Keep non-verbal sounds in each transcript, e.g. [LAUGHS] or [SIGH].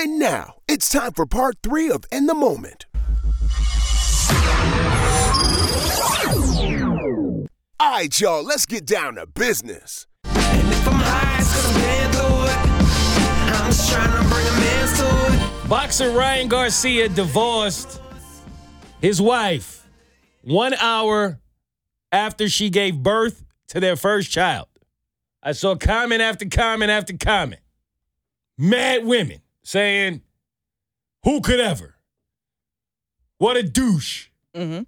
And now it's time for part three of In the Moment. All right, y'all, let's get down to business. Boxer Ryan Garcia divorced his wife one hour after she gave birth to their first child. I saw comment after comment after comment. Mad women saying, Who could ever? What a douche. Mm-hmm.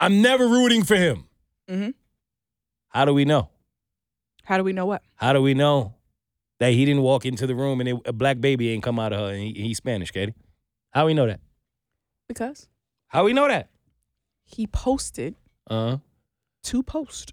I'm never rooting for him. Mm-hmm. How do we know? How do we know what? How do we know that he didn't walk into the room and it, a black baby ain't come out of her and he, he's Spanish, Keity? How we know that? Because How we know that? he posted Uh-huh. two posts.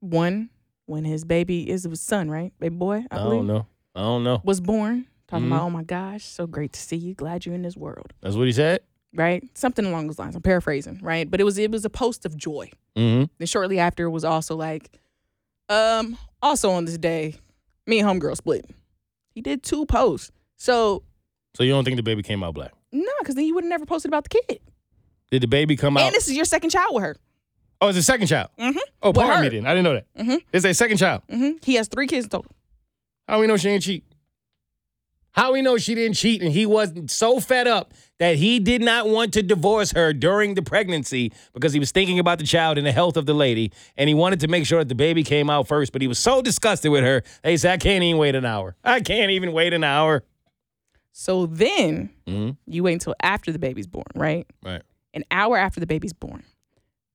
One when his baby is his son, right? Baby boy, I, I believe, don't know. I don't know. was born. Talking Mhm. about, oh my gosh, so great to see you. Glad you're in this world. That's what he said? Right? Something along those lines. I'm paraphrasing, right? But it was it was a post of joy. Mm-hmm. Then shortly after it was also like, um, also on this day, me and homegirl split. He did two posts. So So you don't think the baby came out black? no, because then you would have never posted about the kid. Did the baby come out? And this is your second child with her. oh, it's a second child. Mm-hmm. Oh, With pardon her. me then. I didn't know that. Mhm. It's a second child. Mm-hmm. He has three kids total. How we know she ain't cheat? How we know she didn't cheat and he wasn't so fed up that he did not want to divorce her during the pregnancy because he was thinking about the child and the health of the lady and he wanted to make sure that the baby came out first, but he was so disgusted with her that he said, I can't even wait an hour. I can't even wait an hour. So then Mm-hmm. you wait until after the baby's born, right? Right. An hour after the baby's born.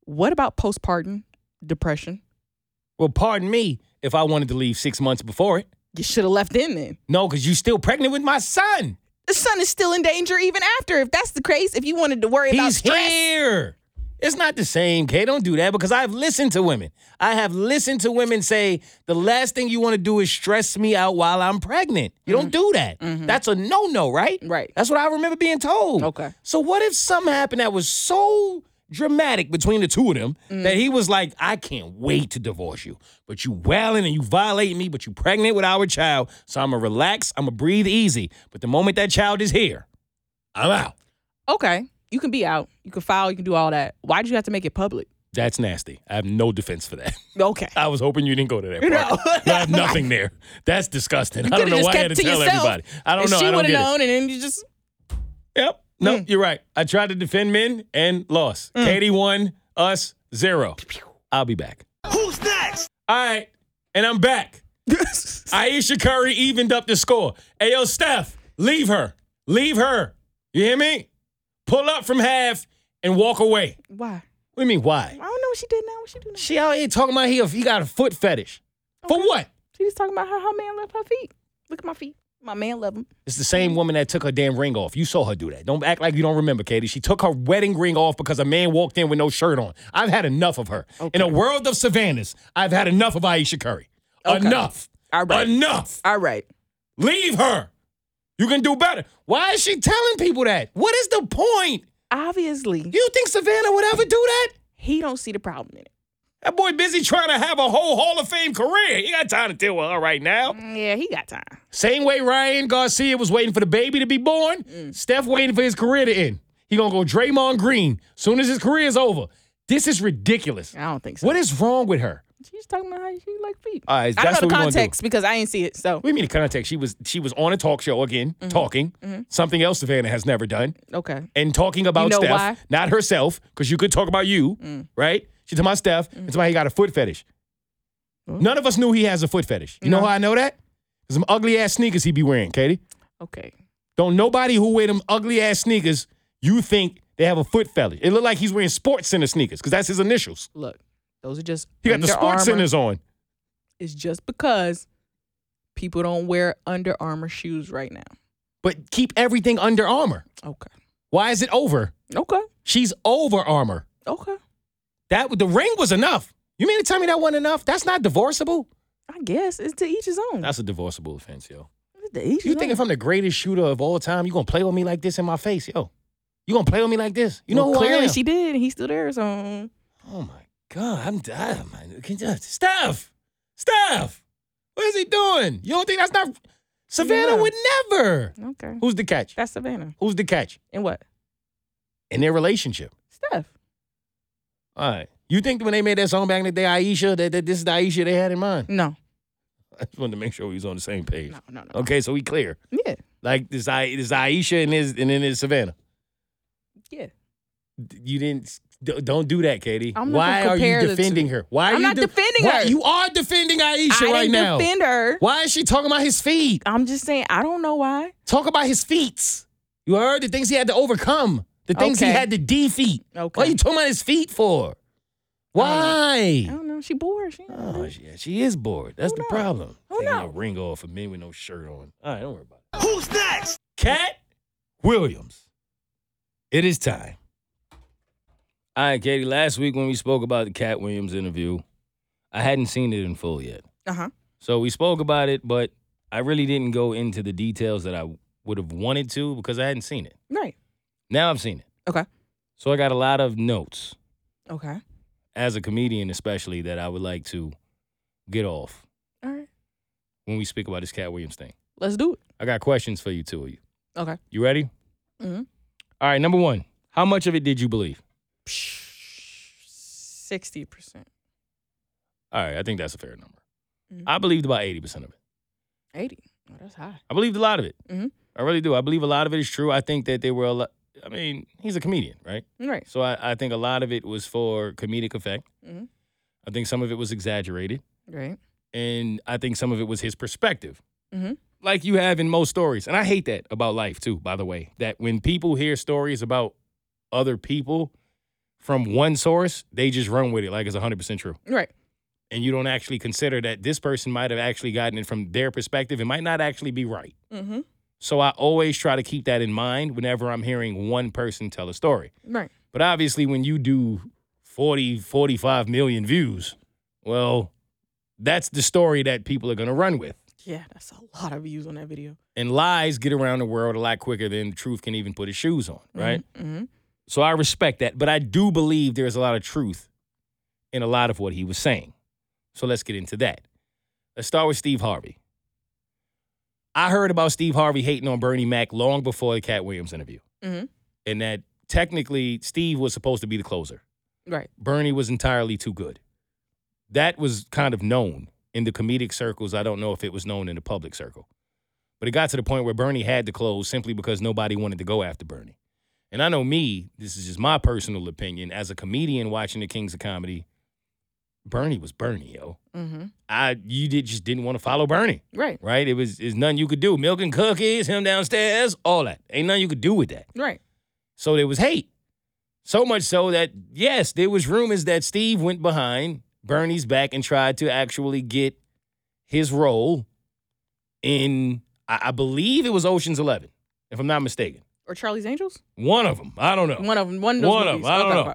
What about postpartum depression? Well, pardon me if I wanted to leave six months before it. You should have left in then. No, because you're still pregnant with my son. The son is still in danger even after. If that's the case, if you wanted to worry about He's stress. here. It's not the same, Kay. Don't do that because I've listened to women. I have listened to women say the last thing you want to do is stress me out while I'm pregnant. You don't do that. Mm-hmm. Mm-hmm. That's a no no, right? Right. That's what I remember being told. Okay. So what if something happened that was so dramatic between the two of them that mm. he was like, I can't wait to divorce you. But you wailing and you violating me, but you pregnant with our child. So I'm gonna relax, I'm gonna breathe easy. But the moment that child is here, I'm out. Okay. You can be out. You can file. You can do all that. Why did you have to make it public? That's nasty. I have no defense for that. [LAUGHS] Okay. I was hoping you didn't go to that. No. I have nothing there. That's disgusting. I don't know why I had to to tell yourself. everybody. I don't And know. She would have known, and then you just. Yep. No, Mm. you're right. I tried to defend men and lost. Keity won, us zero. I'll be back. Who's next? All right, and I'm back. [LAUGHS] Ayesha Curry evened up the score. Hey, yo, Steph, leave her. Leave her. You hear me? Pull up from half and walk away. why? What do you mean, why? I don't know what she did now. What she do now? She out here talking about he, he got a foot fetish. For what? She just talking about how her man left her feet. Look at my feet. My man love them. It's the same woman that took her damn ring off. You saw her do that. Don't act like you don't remember, Keity. She took her wedding ring off because a man walked in with no shirt on. I've had enough of her. In a world of savannas, I've had enough of Ayesha Curry. Okay. Enough. All right. Enough. All right. Leave her. You can do better. Why is she telling people that? What is the point? Obviously, You think Savannah would ever do that? he don't see the problem in it. That boy busy trying to have a whole Hall of Fame career. He got time to deal with her right now. Yeah, he got time. Same way Ryan Garcia was waiting for the baby to be born, Mm. Steph waiting for his career to end. He gonna go Draymond Green soon as his career is over. This is ridiculous. I don't think so. What is wrong with her? She's talking about how she like feet. All right, I don't know the we gonna do. context because I ain't see it. So we mean the context? She was she was on a talk show again, Mm-hmm. talking something else Savannah has never done, okay. and talking about You know Steph, why? Mm. not herself, because you could talk about you, right? She talking about Steph, and somebody he got a foot fetish. None of us knew he has a foot fetish. You know how I know that? Some ugly ass sneakers he be wearing, Keity. Okay. Don't nobody who wear them ugly ass sneakers, you think they have a foot fetish. It look like he's wearing Sports Center sneakers because that's his initials. Look, those are just He got the Sports Armour. Centers on. It's just because people don't wear Under Armour shoes right now. But keep everything Under Armour. Okay. Why is it over? Okay. She's over Armour. Okay. That the ring was enough. You mean to tell me that wasn't enough? That's not divorceable. I guess it's to each his own. That's a divorceable offense, yo. It's to each You think if I'm the greatest shooter of all time, you gonna play with me like this in my face, yo? You gonna play with me like this? You know Well, who I clearly am? she did, and he's still there. So Oh my God, I'm dying, man. Can you, Steph, Steph, what is he doing? You don't think that's not? Savannah Yeah. would never. Okay. Who's the catch? That's Savannah. Who's the catch And what? in their relationship? Steph. All right. You think when they made that song back in the day, Aisha, that, that this is the Aisha they had in mind? No. I just wanted to make sure we was on the same page. No, no, no. Okay, so we clear. Yeah. Like this, I this Aisha and his and then there's Savannah. Yeah. You didn't. Don't do that, Keity. I'm not Why are you defending her? Why are I'm you not defending why- her. You are defending Ayesha I right now. defend her. Why is she talking about his feet? I'm just saying, I don't know why. Talk about his feats. You heard the things he had to overcome, the things he had to defeat. Okay. What are you talking about his feet for? Why? I don't know. She bored. She Oh, she, she is bored. That's Who the knows? problem. Who Taking a knows? ring off for me with no shirt on. All right, don't worry about it. Who's next? Katt Williams. It is time. All right, Keity. Last week when we spoke about the Katt Williams interview, I hadn't seen it in full yet. uh huh. So we spoke about it, but I really didn't go into the details that I would have wanted to because I hadn't seen it. Right. Now I've seen it. Okay. So I got a lot of notes Okay. as a comedian, especially that I would like to get off All right. when we speak about this Katt Williams thing. Let's do it. I got questions for you, two of you. Okay. You ready? Mm-hmm. All right, number one. How much of it did you believe? Sixty percent. All right, I think that's a fair number. Mhm. I believed about 80% of it. Eighty. Oh, that's high. I believed a lot of it. Mhm. I really do. I believe a lot of it is true. I think that they were a lot. I mean, he's a comedian, right? Right. So I, I think a lot of it was for comedic effect. Mhm. I think some of it was exaggerated. Right. And I think some of it was his perspective. Mhm. Like you have in most stories. And I hate that about life too, by the way. That when people hear stories about other people from one source, they just run with it like it's 100% true. Right. And you don't actually consider that this person might have actually gotten it from their perspective. It might not actually be right. Mm-hmm. So I always try to keep that in mind whenever I'm hearing one person tell a story. Right. But obviously, when you do 40, 45 million views, well, that's the story that people are going to run with. Yeah, that's a lot of views on that video. And lies get around the world a lot quicker than the truth can even put its shoes on, right? Mm-hmm. So I respect that. But I do believe there's a lot of truth in a lot of what he was saying. So let's get into that. Let's start with Steve Harvey. I heard about Steve Harvey hating on Bernie Mac long before the Katt Williams interview. Mm-hmm. And that technically Steve was supposed to be the closer. Right. Bernie was entirely too good. That was kind of known in the comedic circles. I don't know if it was known in the public circle. But it got to the point where Bernie had to close simply because nobody wanted to go after Bernie. And I know me, this is just my personal opinion, as a comedian watching the Kings of Comedy, Bernie was Bernie, yo. Mm-hmm. I you did just didn't want to follow Bernie, Right. right? It was is nothing you could do. Milk and cookies, him downstairs, all that. Ain't nothing you could do with that. Right. So there was hate. So much so that, yes, there was rumors that Steve went behind Bernie's back and tried to actually get his role in, I, I believe it was Ocean's 11, if I'm not mistaken. Or Charlie's Angels. One of them. I don't know. One of them. One of those One of them. I don't know.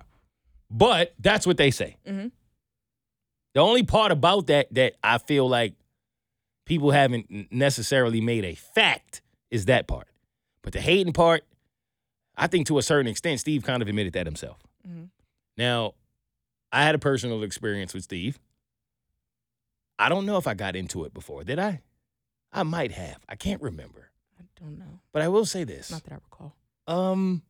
But that's what they say. Mhm. The only part about that that I feel like people haven't necessarily made a fact is that part. But the hating part, I think to a certain extent, Steve kind of admitted that himself. Mhm. Now, I had a personal experience with Steve. I don't know if I got into it before. Did I? I might have. I can't remember. I don't know. But I will say this. Not that I recall. Um,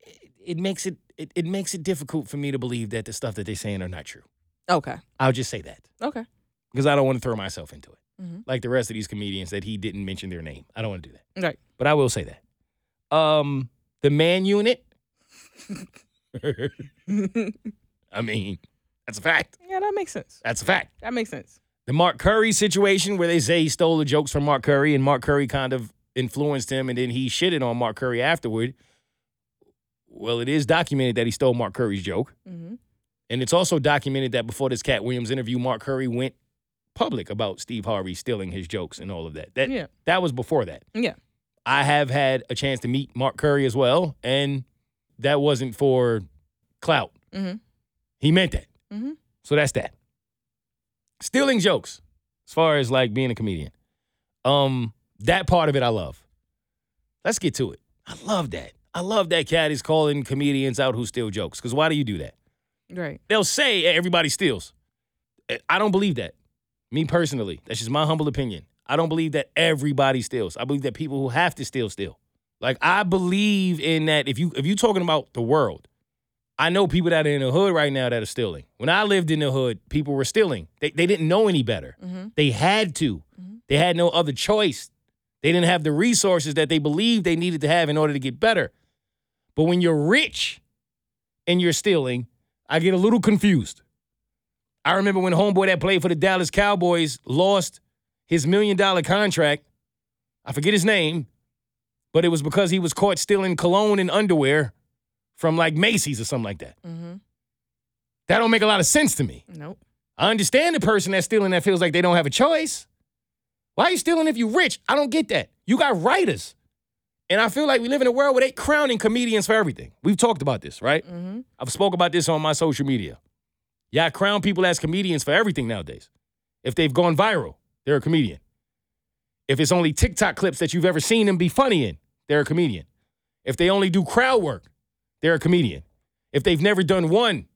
it, it makes it, it it makes it difficult for me to believe that the stuff that they're saying are not true. Okay. I'll just say that Okay. because I don't want to throw myself into it, Mhm. like the rest of these comedians that he didn't mention their name. I don't want to do that, Right. but I will say that. Um, the man unit. [LAUGHS] I mean, that's a fact. yeah, that makes sense. That's a fact. That makes sense. The Mark Curry situation where they say he stole the jokes from Mark Curry and Mark Curry kind of influenced him and then he shitted on Mark Curry afterward. Well, it is documented that he stole Mark Curry's joke. Mm-hmm. And it's also documented that before this Katt Williams interview, Mark Curry went public about Steve Harvey stealing his jokes and all of that. That Yeah. that was before that. Yeah. I have had a chance to meet Mark Curry as well, and that wasn't for clout. Mm-hmm. He meant that. Mm-hmm. So that's that. Stealing jokes, as far as like being a comedian. Um, that part of it I love. Let's get to it. I love that. I love that Katt is calling comedians out who steal jokes. Because why do you do that? Right. They'll say everybody steals. I don't believe that. Me personally, that's just my humble opinion. I don't believe that everybody steals. I believe that people who have to steal steal. Like I believe in that if you if you're talking about the world, I know people that are in the hood right now that are stealing. When I lived in the hood, people were stealing. They they didn't know any better. Mm-hmm. They had to. Mm-hmm. They had no other choice. They didn't have the resources that they believed they needed to have in order to get better. But when you're rich and you're stealing, I get a little confused. I remember when homeboy that played for the Dallas Cowboys lost his million dollar contract. I forget his name, but it was because he was caught stealing cologne and underwear from like Macy's or something like that. Mm-hmm. That don't make a lot of sense to me. Nope. I understand the person that's stealing that feels like they don't have a choice. Why are you stealing if you're rich? I don't get that. You got writers. And I feel like we live in a world where they crowning comedians for everything. We've talked about this, right? Mm-hmm. I've spoke about this on my social media. Yeah, I crown people as comedians for everything nowadays. If they've gone viral, they're a comedian. If it's only TikTok clips that you've ever seen them be funny in, they're a comedian. If they only do crowd work, they're a comedian. If they've never done one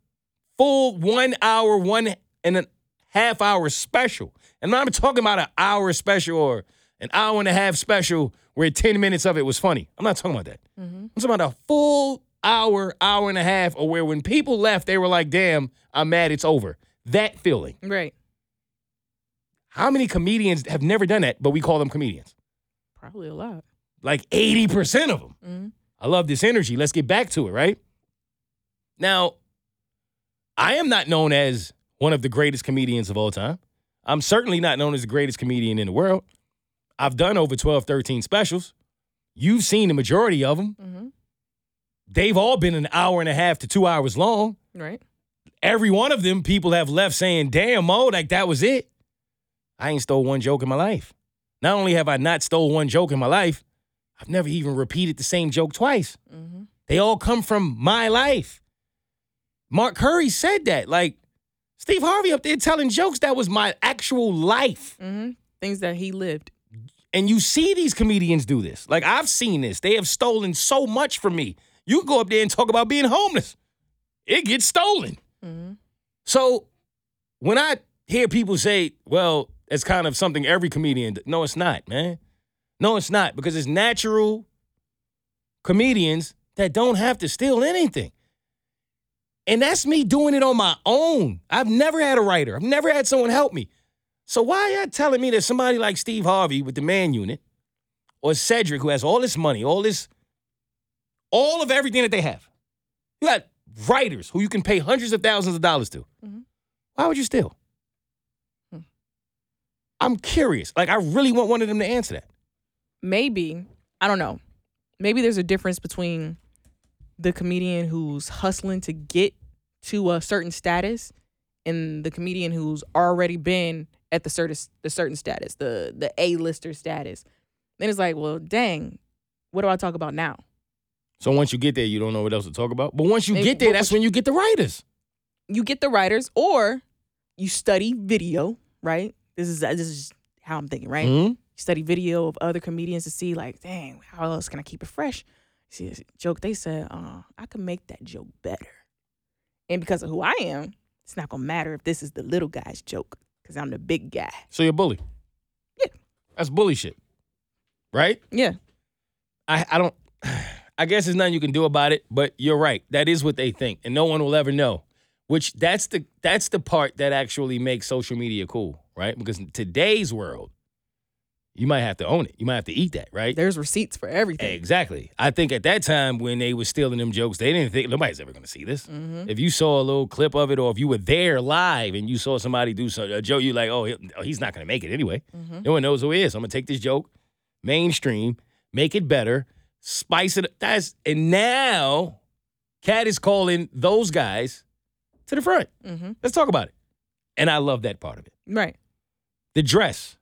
full one hour, one and a half hour special, and I'm talking about an hour special or an hour and a half special where 10 minutes of it was funny. I'm not talking about that. I'm talking about a full hour, hour and a half, or where when people left, they were like, damn, I'm mad it's over. That feeling. Right. How many comedians have never done that, but we call them comedians? Probably a lot. Like 80% of them. Mhm. I love this energy. Let's get back to it, right? Now, I am not known as one of the greatest comedians of all time. I'm certainly not known as the greatest comedian in the world. I've done over 12, 13 specials. You've seen the majority of them. Mm-hmm. They've all been an hour and a half to two hours long. Right. Every one of them, people have left saying, damn, Moe, like that was it. I ain't stole one joke in my life. Not only have I not stole one joke in my life, I've never even repeated the same joke twice. Mm-hmm. They all come from my life. Mark Curry said that. Like, Steve Harvey up there telling jokes that was my actual life. Mm-hmm. Things that he lived. And you see these comedians do this. Like, I've seen this. They have stolen so much from me. You go up there and talk about being homeless, it gets stolen. Mm-hmm. So when I hear people say, well, it's kind of something every comedian, d-" no, it's not, man. No, it's not because it's natural comedians that don't have to steal anything. And that's me doing it on my own. I've never had a writer, I've never had someone help me. So why are y'all telling me that somebody like Steve Harvey with the man unit or Cedric who has all this money, all this, all of everything that they have, you got writers who you can pay hundreds of thousands of dollars to. Mhm. Why would you steal? Hmm. I'm curious. Like, I really want one of them to answer that. maybe I don't know. Maybe there's a difference between the comedian who's hustling to get to a certain status and the comedian who's already been at the certain the certain status, the the A lister status. Then it's like, well, dang, what do I talk about now? So once you get there, you don't know what else to talk about. But once you get there, that's when you get the writers. You get the writers, or you study video, right? This is this is how I'm thinking, right? Mhm. study video of other comedians to see like, dang, how else can I keep it fresh? See this joke they said, uh, I can make that joke better. And because of who I am, it's not gonna matter if this is the little guy's joke, because I'm the big guy. So you're a bully. Yeah. That's bully shit. Right? Yeah. I, I don't [SIGHS] I guess there's nothing you can do about it, but you're right. That is what they think. And no one will ever know. Which that's the that's the part that actually makes social media cool, right? Because in today's world, you might have to own it. You might have to eat that, right? There's receipts for everything. Exactly. I think at that time when they were stealing them jokes, they didn't think nobody's ever going to see this. Mhm. If you saw a little clip of it, or if you were there live and you saw somebody do some, a joke, you like, oh, oh, he's not going to make it anyway. Mhm. No one knows who he is. I'm going to take this joke, mainstream, make it better, spice it. Up. That's and now, Katt is calling those guys to the front. Mhm. Let's talk about it. And I love that part of it. Right. The dress.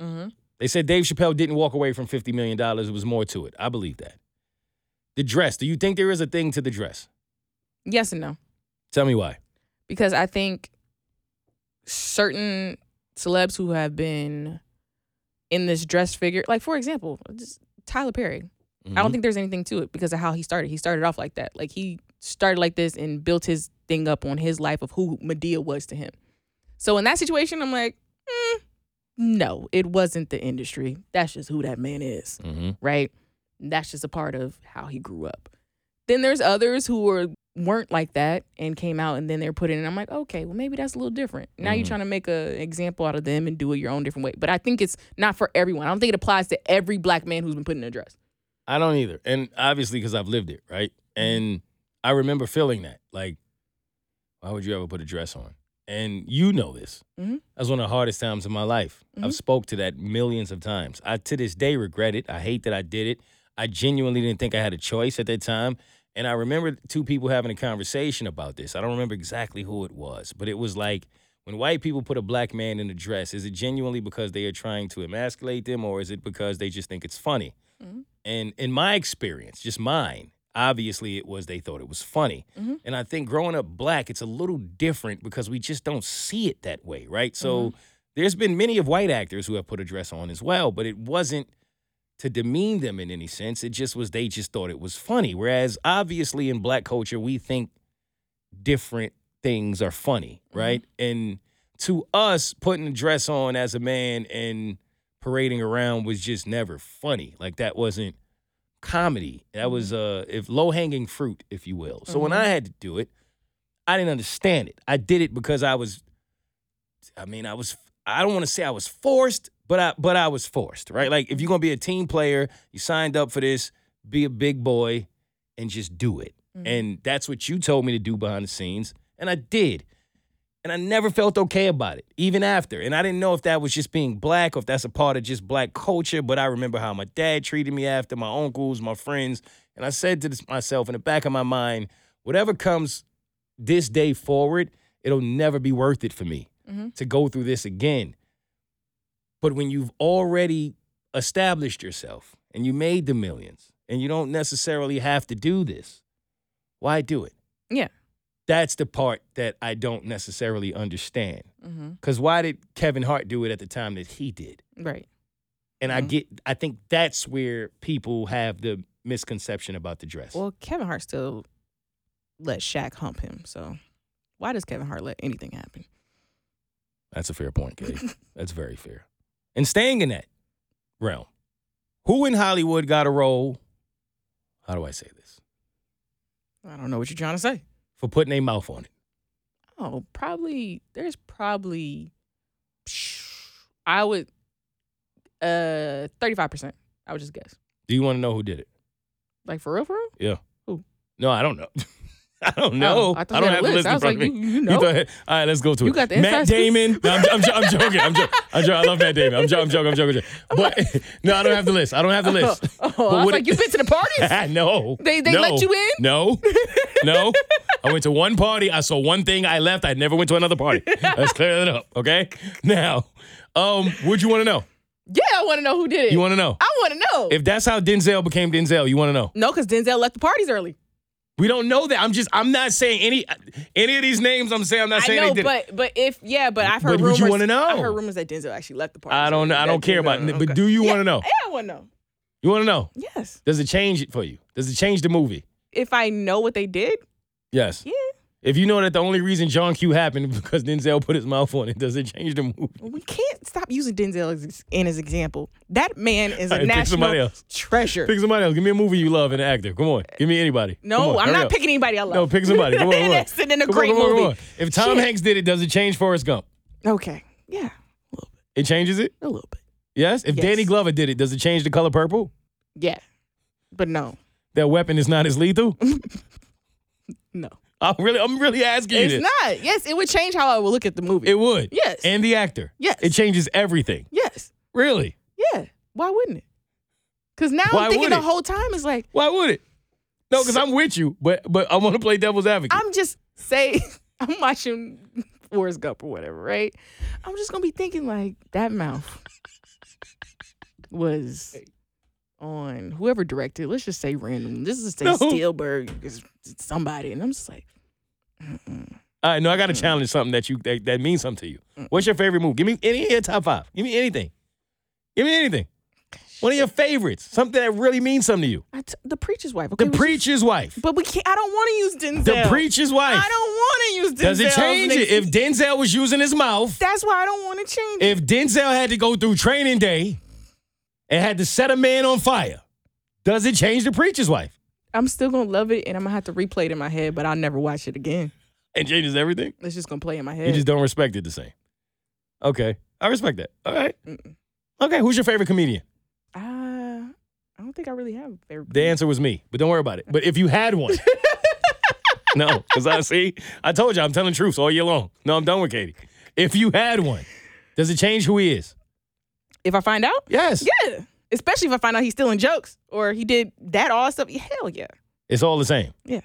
Mm-hmm. They said Dave Chappelle didn't walk away from $50 million. It was more to it. I believe that. The dress. Do you think there is a thing to the dress? Yes and no. Tell me why. Because I think certain celebs who have been in this dress figure, like for example, just Tyler Perry. I Mhm. don't think there's anything to it because of how he started. He started off like that. Like he started like this and built his thing up on his life of who Madea was to him. So in that situation, I'm like, no, it wasn't the industry. That's just who that man is, Mm-hmm. right? That's just a part of how he grew up. Then there's others who were weren't like that and came out and then they're put in and I'm like, okay, well maybe that's a little different. Now you're Mhm. trying to make an example out of them and do it your own different way. But I think it's not for everyone. I don't think it applies to every black man who's been put in a dress. I don't either. And obviously, because I've lived it, right? And I remember feeling that. Like, why would you ever put a dress on? And you know this. Mhm. That's one of the hardest times in my life. Mhm. I've spoke to that millions of times. I to this day regret it. I hate that I did it. I genuinely didn't think I had a choice at that time. And I remember two people having a conversation about this. I don't remember exactly who it was, but it was like when white people put a black man in a dress, is it genuinely because they are trying to emasculate them or is it because they just think it's funny? Mhm. And in my experience, just mine, obviously it was they thought it was funny. Mhm. And I think growing up black, it's a little different because we just don't see it that way, right? So there's been many of white actors who have put a dress on as well, but it wasn't to demean them in any sense. It just was they just thought it was funny. Whereas obviously in black culture, we think different things are funny, right? And to us, putting a dress on as a man and parading around was just never funny. Like that wasn't comedy. That was uh if low hanging fruit, if you will. So when Mhm. I had to do it, I didn't understand it. I did it because I was I mean, I was I don't want to say I was forced, but I but I was forced, right? Like if you're gonna be a team player, you signed up for this, be a big boy and just do it. Mhm. And that's what you told me to do behind the scenes. And I did. And I never felt okay about it, even after. And I didn't know if that was just being black or if that's a part of just black culture. But I remember how my dad treated me after, my uncles, my friends. And I said to myself in the back of my mind, whatever comes this day forward, it'll never be worth it for me Mhm. to go through this again. But when you've already established yourself and you made the millions and you don't necessarily have to do this, why do it? Yeah. That's the part that I don't necessarily understand. Because why did Kevin Hart do it at the time that he did? Right. And I Mhm. get, I think that's where people have the misconception about the dress. Well, Kevin Hart still let Shaq hump him. So why does Kevin Hart let anything happen? That's a fair point, Keity. [LAUGHS] That's very fair. And staying in that realm, who in Hollywood got a role? How do I say this? I don't know what you're trying to say. For putting a mouth on it. Oh, probably there's probably I would uh 35%. I would just guess. Do you want to know who did it? Like for real for real? Yeah. Who? No, I don't know. [LAUGHS] [LAUGHS] I don't know. Oh, I, thought I don't have a the list. list I in was front like, of me. you, you You know. go ahead. All right, let's go to You it. got the Matt? Damon. No, I'm, I'm, I'm joking. I'm joking. I'm joking. I love Matt Damon. I'm, I'm joking. I'm joking. I'm joking. [LAUGHS] But [LAUGHS] no, I don't have the list. I don't have the list. Oh, I was like, it- you been to the parties? no. They- they no, let you in? No. No. I went to one party. I saw one thing. I left. I never went to another party. Let's clear that up. Okay. Now, um, what you want to know? yeah, I want to know who did it. You want to know? I want to know. If that's how Denzel became Denzel, you want to know? no, because Denzel left the parties early. We don't know that. I'm just. I'm not saying any any of these names. I'm saying. I'm not saying. I know, they did. but but if yeah, but I've heard But would rumors. you wanna know? I've heard rumors that Denzel actually left the party. I don't. know. I don't care about. it. But do you want to know? Yeah, I want to know. You want to know? Yes. Does it change it for you? Does it change the movie? If I know what they did, Yes. yeah. If you know that the only reason John Q happened is because Denzel put his mouth on it, does it change the movie? We can't stop using Denzel as, in his example. That man is a All right, pick somebody national treasure. Pick somebody else. Give me a movie you love and an actor. Come on. Give me anybody. No, on, I'm not up. picking anybody I love. No, pick somebody. Come [LAUGHS] on, come on. That's in a Come on, great come on, come on. If Tom Shit. Hanks did it, does it change Forrest Gump? Okay. Yeah. A little bit. It changes it? A little bit. Yes? If Yes. Danny Glover did it, does it change the color purple? Yeah. But no. That weapon is not as lethal? [LAUGHS] No. I'm really I'm really asking you It's not. Yes, it would change how I would look at the movie. It would. Yes. And the actor. Yes. It changes everything. yes. Really? Yeah. Why wouldn't it? Because now Why I'm thinking the whole time is like, Why would it? No, because I'm with you, but but I want to play devil's advocate. I'm just say [LAUGHS] I'm watching Forrest Gump or whatever, right? I'm just gonna be thinking like that mouth was on whoever directed. Let's just say random. This is say No. Spielberg, is somebody, and I'm just like, mm-mm. All right, no, I got to challenge something that you that, that means something to you. What's your favorite movie? Give me any of your top five. Give me anything. Give me anything. One of your favorites. Something that really means something to you. I t- the preacher's wife. Okay, The preacher's wife. But we can't. I don't want to use Denzel. The preacher's wife. I don't want to use Denzel. Does it change it? If Denzel was using his mouth, that's why I don't want to change. it. if Denzel had to go through training day and had to set a man on fire, does it change the preacher's wife? I'm still gonna love it, and I'm gonna have to replay it in my head, but I'll never watch it again. It changes everything. It's just gonna play in my head. You just don't respect it the same. Okay. I respect that. All right. Okay. Who's your favorite comedian? Uh, I don't think I really have a favorite. The answer was me, but don't worry about it. But if you had one, [LAUGHS] no, because I see, I told you I'm telling truths all year long. No, I'm done with Keity. If you had one, does it change who he is? If I find out, Yes. yeah. Especially if I find out he's stealing jokes or he did that all stuff. Hell yeah. It's all the same. Yeah.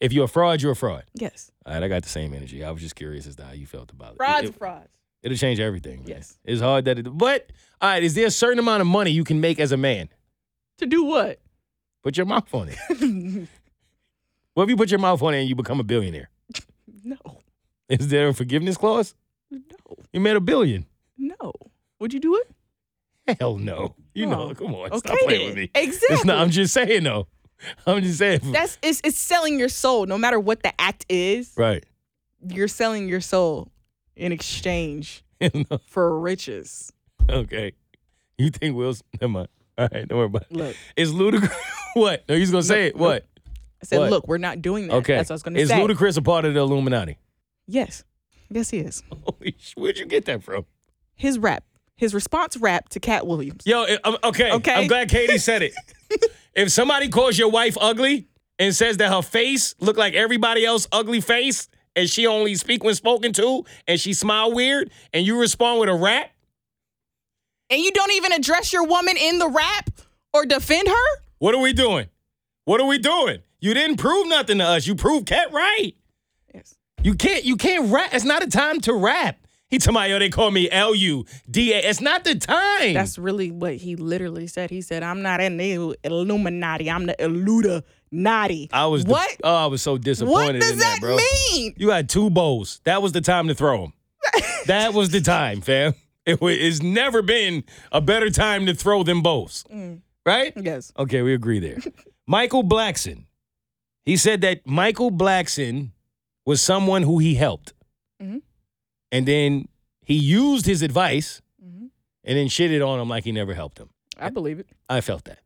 If you're a fraud, you're a fraud. Yes. All right, I got the same energy. I was just curious as to how you felt about it. Frauds, It, frauds. It'll change everything. man. Yes. It's hard that it, but all right, is there a certain amount of money you can make as a man? To do what? Put your mouth on it. [LAUGHS] What if you put your mouth on it and you become a billionaire? no. Is there a forgiveness clause? No. You made a billion. No. Would you do it? Hell no. You know, Oh. come on. Okay. Stop playing then. with me. Exactly. It's not, I'm just saying though. I'm just saying. That's it's it's selling your soul. No matter what the act is, right. you're selling your soul in exchange [LAUGHS] for riches. okay. You think Will's never mind. All right, don't worry about it. Look, Is Ludacris [LAUGHS] what? No, he's gonna say it. Nope, What? I said, What? look, we're not doing that. Okay. That's what I was gonna say. Is say. Ludacris a part of the Illuminati? yes. Yes, he is. [LAUGHS] Holy sh- where'd you get that from? His rap, his response rap to Katt Williams. Yo, I- um, I'm, okay. Okay. I'm glad Keity said it. [LAUGHS] if somebody calls your wife ugly and says that her face look like everybody else ugly face and she only speak when spoken to and she smile weird and you respond with a rap, And you don't even address your woman in the rap or defend her? what are we doing? What are we doing? You didn't prove nothing to us. You proved Katt right. Yes. You can't you can't rap. It's not a time to rap. He told me, yo, they call me L U D A. It's not the time. That's really what he literally said. He said, I'm not in the Illuminati. I'm the Illuminati. I was the- What? oh, I was so disappointed What in does that, that bro. mean? You had two bowls. That was the time to throw them. [LAUGHS] that was the time, fam. It wa- it's never been a better time to throw them bowls. Mm. Right? Yes. Okay, we agree there. [LAUGHS] Michael Blackson. He said that Michael Blackson was someone who he helped. And then he used his advice Mhm. and then shitted on him like he never helped him. I believe it. I felt that.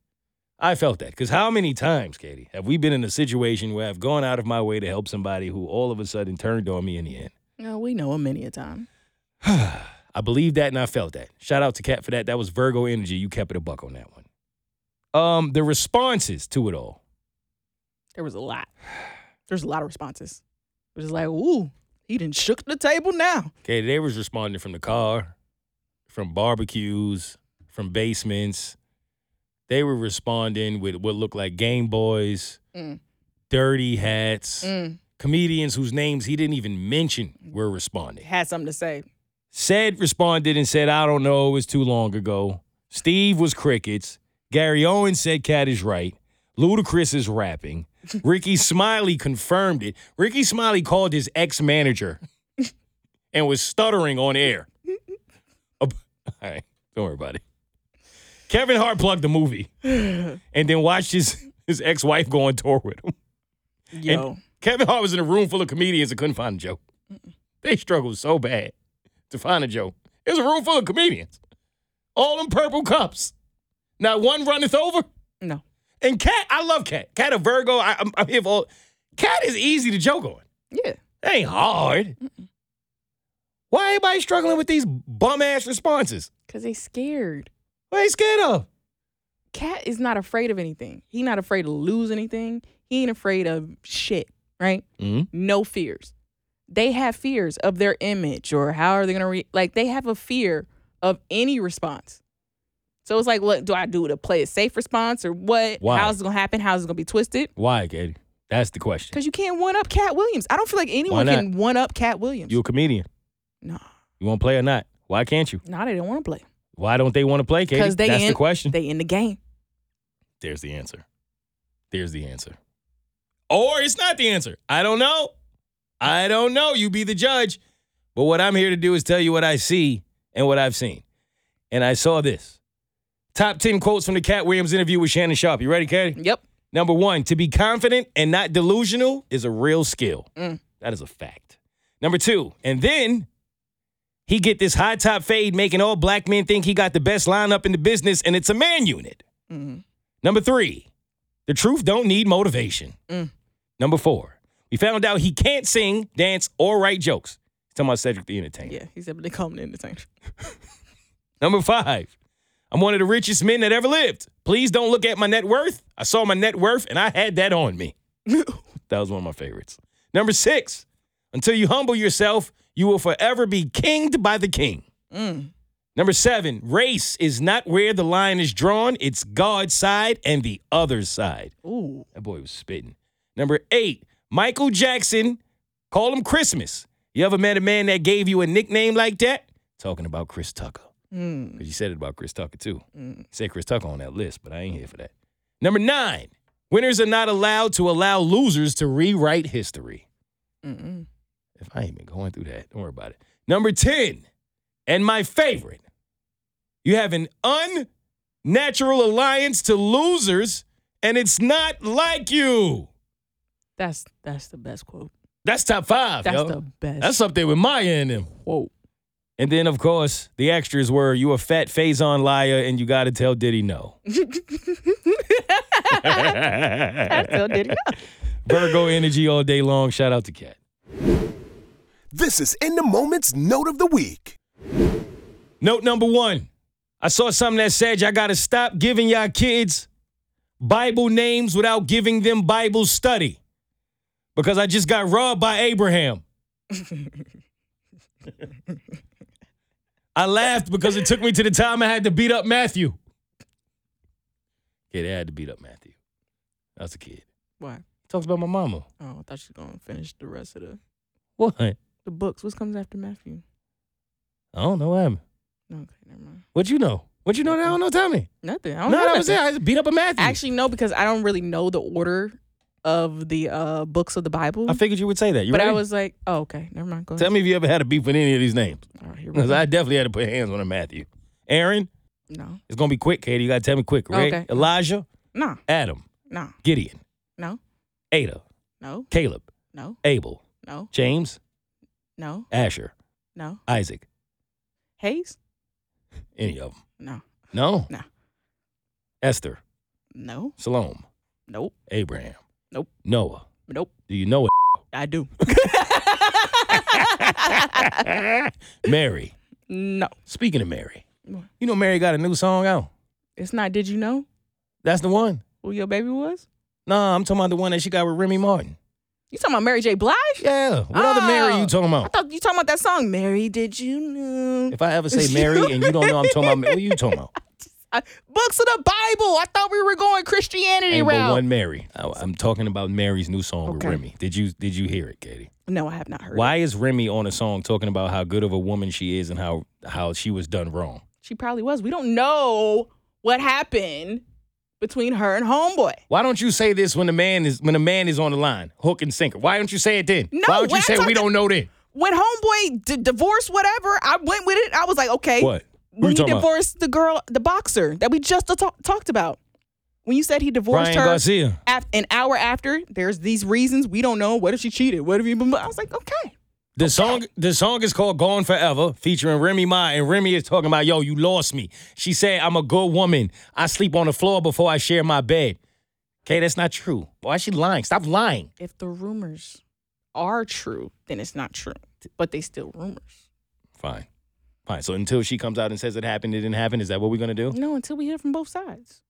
I felt that. Because how many times, Keity, have we been in a situation where I've gone out of my way to help somebody who all of a sudden turned on me in the end? No, we know him many a time. [SIGHS] I believe that and I felt that. Shout out to Katt for that. That was Virgo energy. You kept it a buck on that one. Um, the responses to it all. There was a lot. There's a lot of responses. It was like, ooh, he done shook the table now. Okay, they was responding from the car, from barbecues, from basements. They were responding with what looked like Game Boys, Mm. dirty hats. Mm. Comedians whose names he didn't even mention were responding. Had something to say. Said responded and said, I don't know, it was too long ago. Steve was crickets. Gary Owen said Katt is right. Ludacris is rapping. Rickey Smiley confirmed it. Rickey Smiley called his ex-manager and was stuttering on air. [LAUGHS] All right, don't worry about it. Kevin Hart plugged the movie and then watched his, his ex-wife go on tour with him. Yo. Kevin Hart was in a room full of comedians and couldn't find a joke. They struggled so bad to find a joke. It was a room full of comedians. All in purple cups. Not one runneth over. no. And Katt, I love Katt. Katt a Virgo. I, I'm, I'm here for. Katt is easy to joke on. Yeah. It ain't hard. Why everybody struggling with these bum ass responses? Because they scared. What are they scared of? Katt is not afraid of anything. He not afraid to lose anything. He ain't afraid of shit, right? Mhm. No fears. They have fears of their image or how are they gonna re like they have a fear of any response. So it's like, what do I do to play a safe response or what? Why? How's it gonna happen? How's it gonna be twisted? Why, Keity? That's the question. Because you can't one up Katt Williams. I don't feel like anyone not? can one up Katt Williams. You a comedian. no, You want to play or not? Why can't you? no, they don't want to play Why don't they want to play, Keity? because they That's in, the question. They in the game. There's the answer. There's the answer. Or it's not the answer. I don't know. I don't know. You be the judge. But what I'm here to do is tell you what I see and what I've seen. And I saw this. Top 10 quotes from the Katt Williams interview with Shannon Sharpe. You ready, Keity? Yep. Number one, to be confident and not delusional is a real skill. Mm. That is a fact. Number two, and then he get this high top fade, making all black men think he got the best lineup in the business, and it's a man unit. Mhm. Number three, the truth don't need motivation. Mm. Number four, we found out he can't sing, dance, or write jokes. He's talking about Cedric the Entertainer. Yeah, he said, but they call him the entertainer. [LAUGHS] Number five, I'm one of the richest men that ever lived. Please don't look at my net worth. I saw my net worth and I had that on me. [LAUGHS] that was one of my favorites. Number six, until you humble yourself, you will forever be kinged by the king. Mm. Number seven, race is not where the line is drawn, it's God's side and the other side. Ooh. That boy was spitting. Number eight, Michael Jackson, call him Christmas. You ever met a man that gave you a nickname like that? Talking about Chris Tucker. Mm. Because you said it about Chris Tucker too. Mm. Said Chris Tucker on that list, but I ain't here for that. Number nine, winners are not allowed to allow losers to rewrite history. Mm-mm. If I ain't been going through that, don't worry about it. Number 10, and my favorite, you have an unnatural alliance to losers, and it's not like you. That's that's the best quote. That's top five, That's yo. the best. That's up there with Maya and them. quote. And then, of course, the extras were you a fat Faison liar, and you got to tell Diddy no. I still did it. Virgo energy all day long. Shout out to Katt. This is In the Moment's Note of the Week. Note number one. I saw something that said y'all got to stop giving y'all kids Bible names without giving them Bible study. Because I just got robbed by Abraham. [LAUGHS] I laughed because it took me to the time I had to beat up Matthew. Yeah, they had to beat up Matthew. I was a kid. Why? Talks about my mama. Oh, I thought she was gonna finish the rest of the What? I the books. What comes after Matthew? I don't know what happened. Okay, never mind. What you know? What you know that I don't know? Tell me. Nothing. I No, don't know that was it. nothing. I just beat up a Matthew. Actually, no, because I don't really know the order of the uh books of the Bible. I figured you would say that. You but I was like, oh, okay, never mind. Go ahead. Tell me if you ever had a beef with any of these names. All right, Because go. I definitely had to put hands on a Matthew. Aaron, no, it's gonna be quick, Keity. You gotta tell me quick. Right? Okay. Elijah, no, Adam, no, Gideon, no, Ada, no, Caleb, no, Abel, no, James, no, Asher, no. Isaac. Hayes? Any of them? No, No. No. Esther, no, Salome, nope, Abraham. Nope. Noah. nope. Do you know it? I do. [LAUGHS] Mary. no, Speaking of Mary, you know Mary got a new song out. it's not. Did you know That's the one. who your baby was? No, I'm talking about the one that she got with Remy Martin. You talking about Mary J. Blige? Yeah. What other Mary oh. you Oh. talking I about? thought you talking about that song. Mary, did you know? If I ever say Mary and you don't know I'm talking about, [LAUGHS] what are you talking about? I- books of the Bible. I thought we were going Christianity Ain't but one Mary. I, I'm talking about Mary's new song with Remy. Did you did you hear it, Keity? No, I have not heard. It. Why It. is Remy on a song talking about how good of a woman she is and how how she was done wrong? She probably was. We don't know what happened between her and Homeboy. Why don't you say this when the man is when the man is on the line, hook and sinker? Why don't you say it then? No, Why don't you I say we don't know then? When Homeboy d- divorced, whatever, I went with it. I was like, okay. What? When he talking about? divorced the girl, the boxer that we just ta- talked about. When you said he divorced Brian her Garcia. af- an hour after, there's these reasons we don't know. What if she cheated? What if you? I was like, okay. The song the song is called Gone Forever, featuring Remy Ma, and Remy is talking about, yo, you lost me. She said, I'm a good woman. I sleep on the floor before I share my bed. Okay, that's not true. Why is she lying? Stop lying. If the rumors are true, then it's not true. But they still rumors. Fine. Fine. So until she comes out and says it happened, it didn't happen, is that what we're gonna do? No, until we hear from both sides.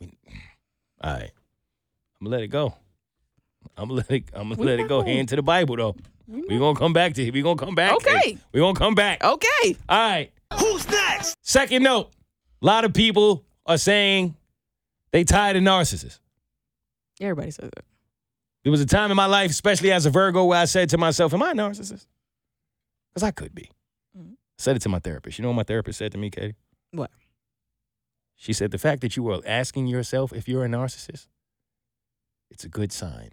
All right. I'm gonna let it go. I'm gonna let it I'm gonna We let it go. know. Hand to the Bible though. We We're gonna come back to it. We're gonna come back. Okay. We're gonna come back. Okay. All right. Who's next? Second note. A lot of people are saying they tired of narcissists. Everybody says it. There was a time in my life, especially as a Virgo, where I said to myself, Am I a narcissist? Because I could be. Said it to my therapist. You know what my therapist said to me, Keity? What? She said, The fact that you are asking yourself if you're a narcissist, it's a good sign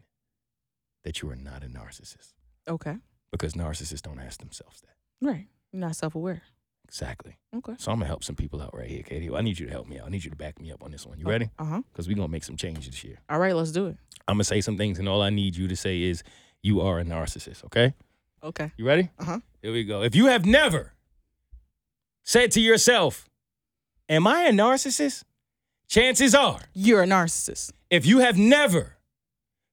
that you are not a narcissist. Okay. Because narcissists don't ask themselves that. Right. You're not self aware. Exactly. Okay. So I'm gonna help some people out right here, Keity. I need you to help me out. I need you to back me up on this one. You ready? Uh huh. Because we're gonna make some changes this year. All right, let's do it. I'm gonna say some things, and all I need you to say is you are a narcissist. Okay? Okay. You ready? Uh huh. Here we go. If you have never said to yourself, Am I a narcissist? Chances are, You're a narcissist. if you have never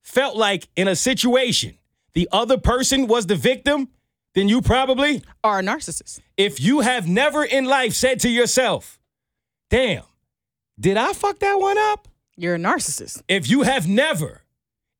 felt like in a situation the other person was the victim, then you probably, Are a narcissist. if you have never in life said to yourself, Damn, did I fuck that one up? You're a narcissist. If you have never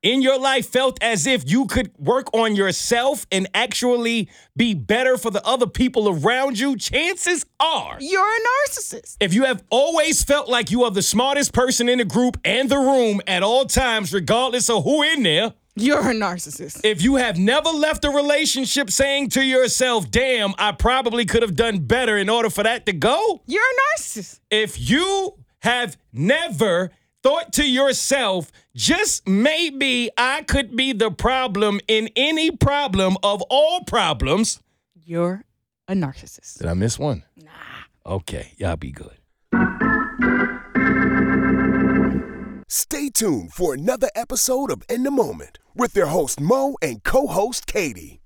in your life felt as if you could work on yourself and actually be better for the other people around you, chances are, You're a narcissist. if you have always felt like you are the smartest person in the group and the room at all times, regardless of who in there, You're a narcissist. if you have never left a relationship saying to yourself, damn, I probably could have done better in order for that to go, You're a narcissist. if you have never thought to yourself, just maybe I could be the problem in any problem of all problems. You're a narcissist. Did I miss one? Nah. Okay, y'all be good. Stay tuned for another episode of In the Moment with their host Moe and co host Keity.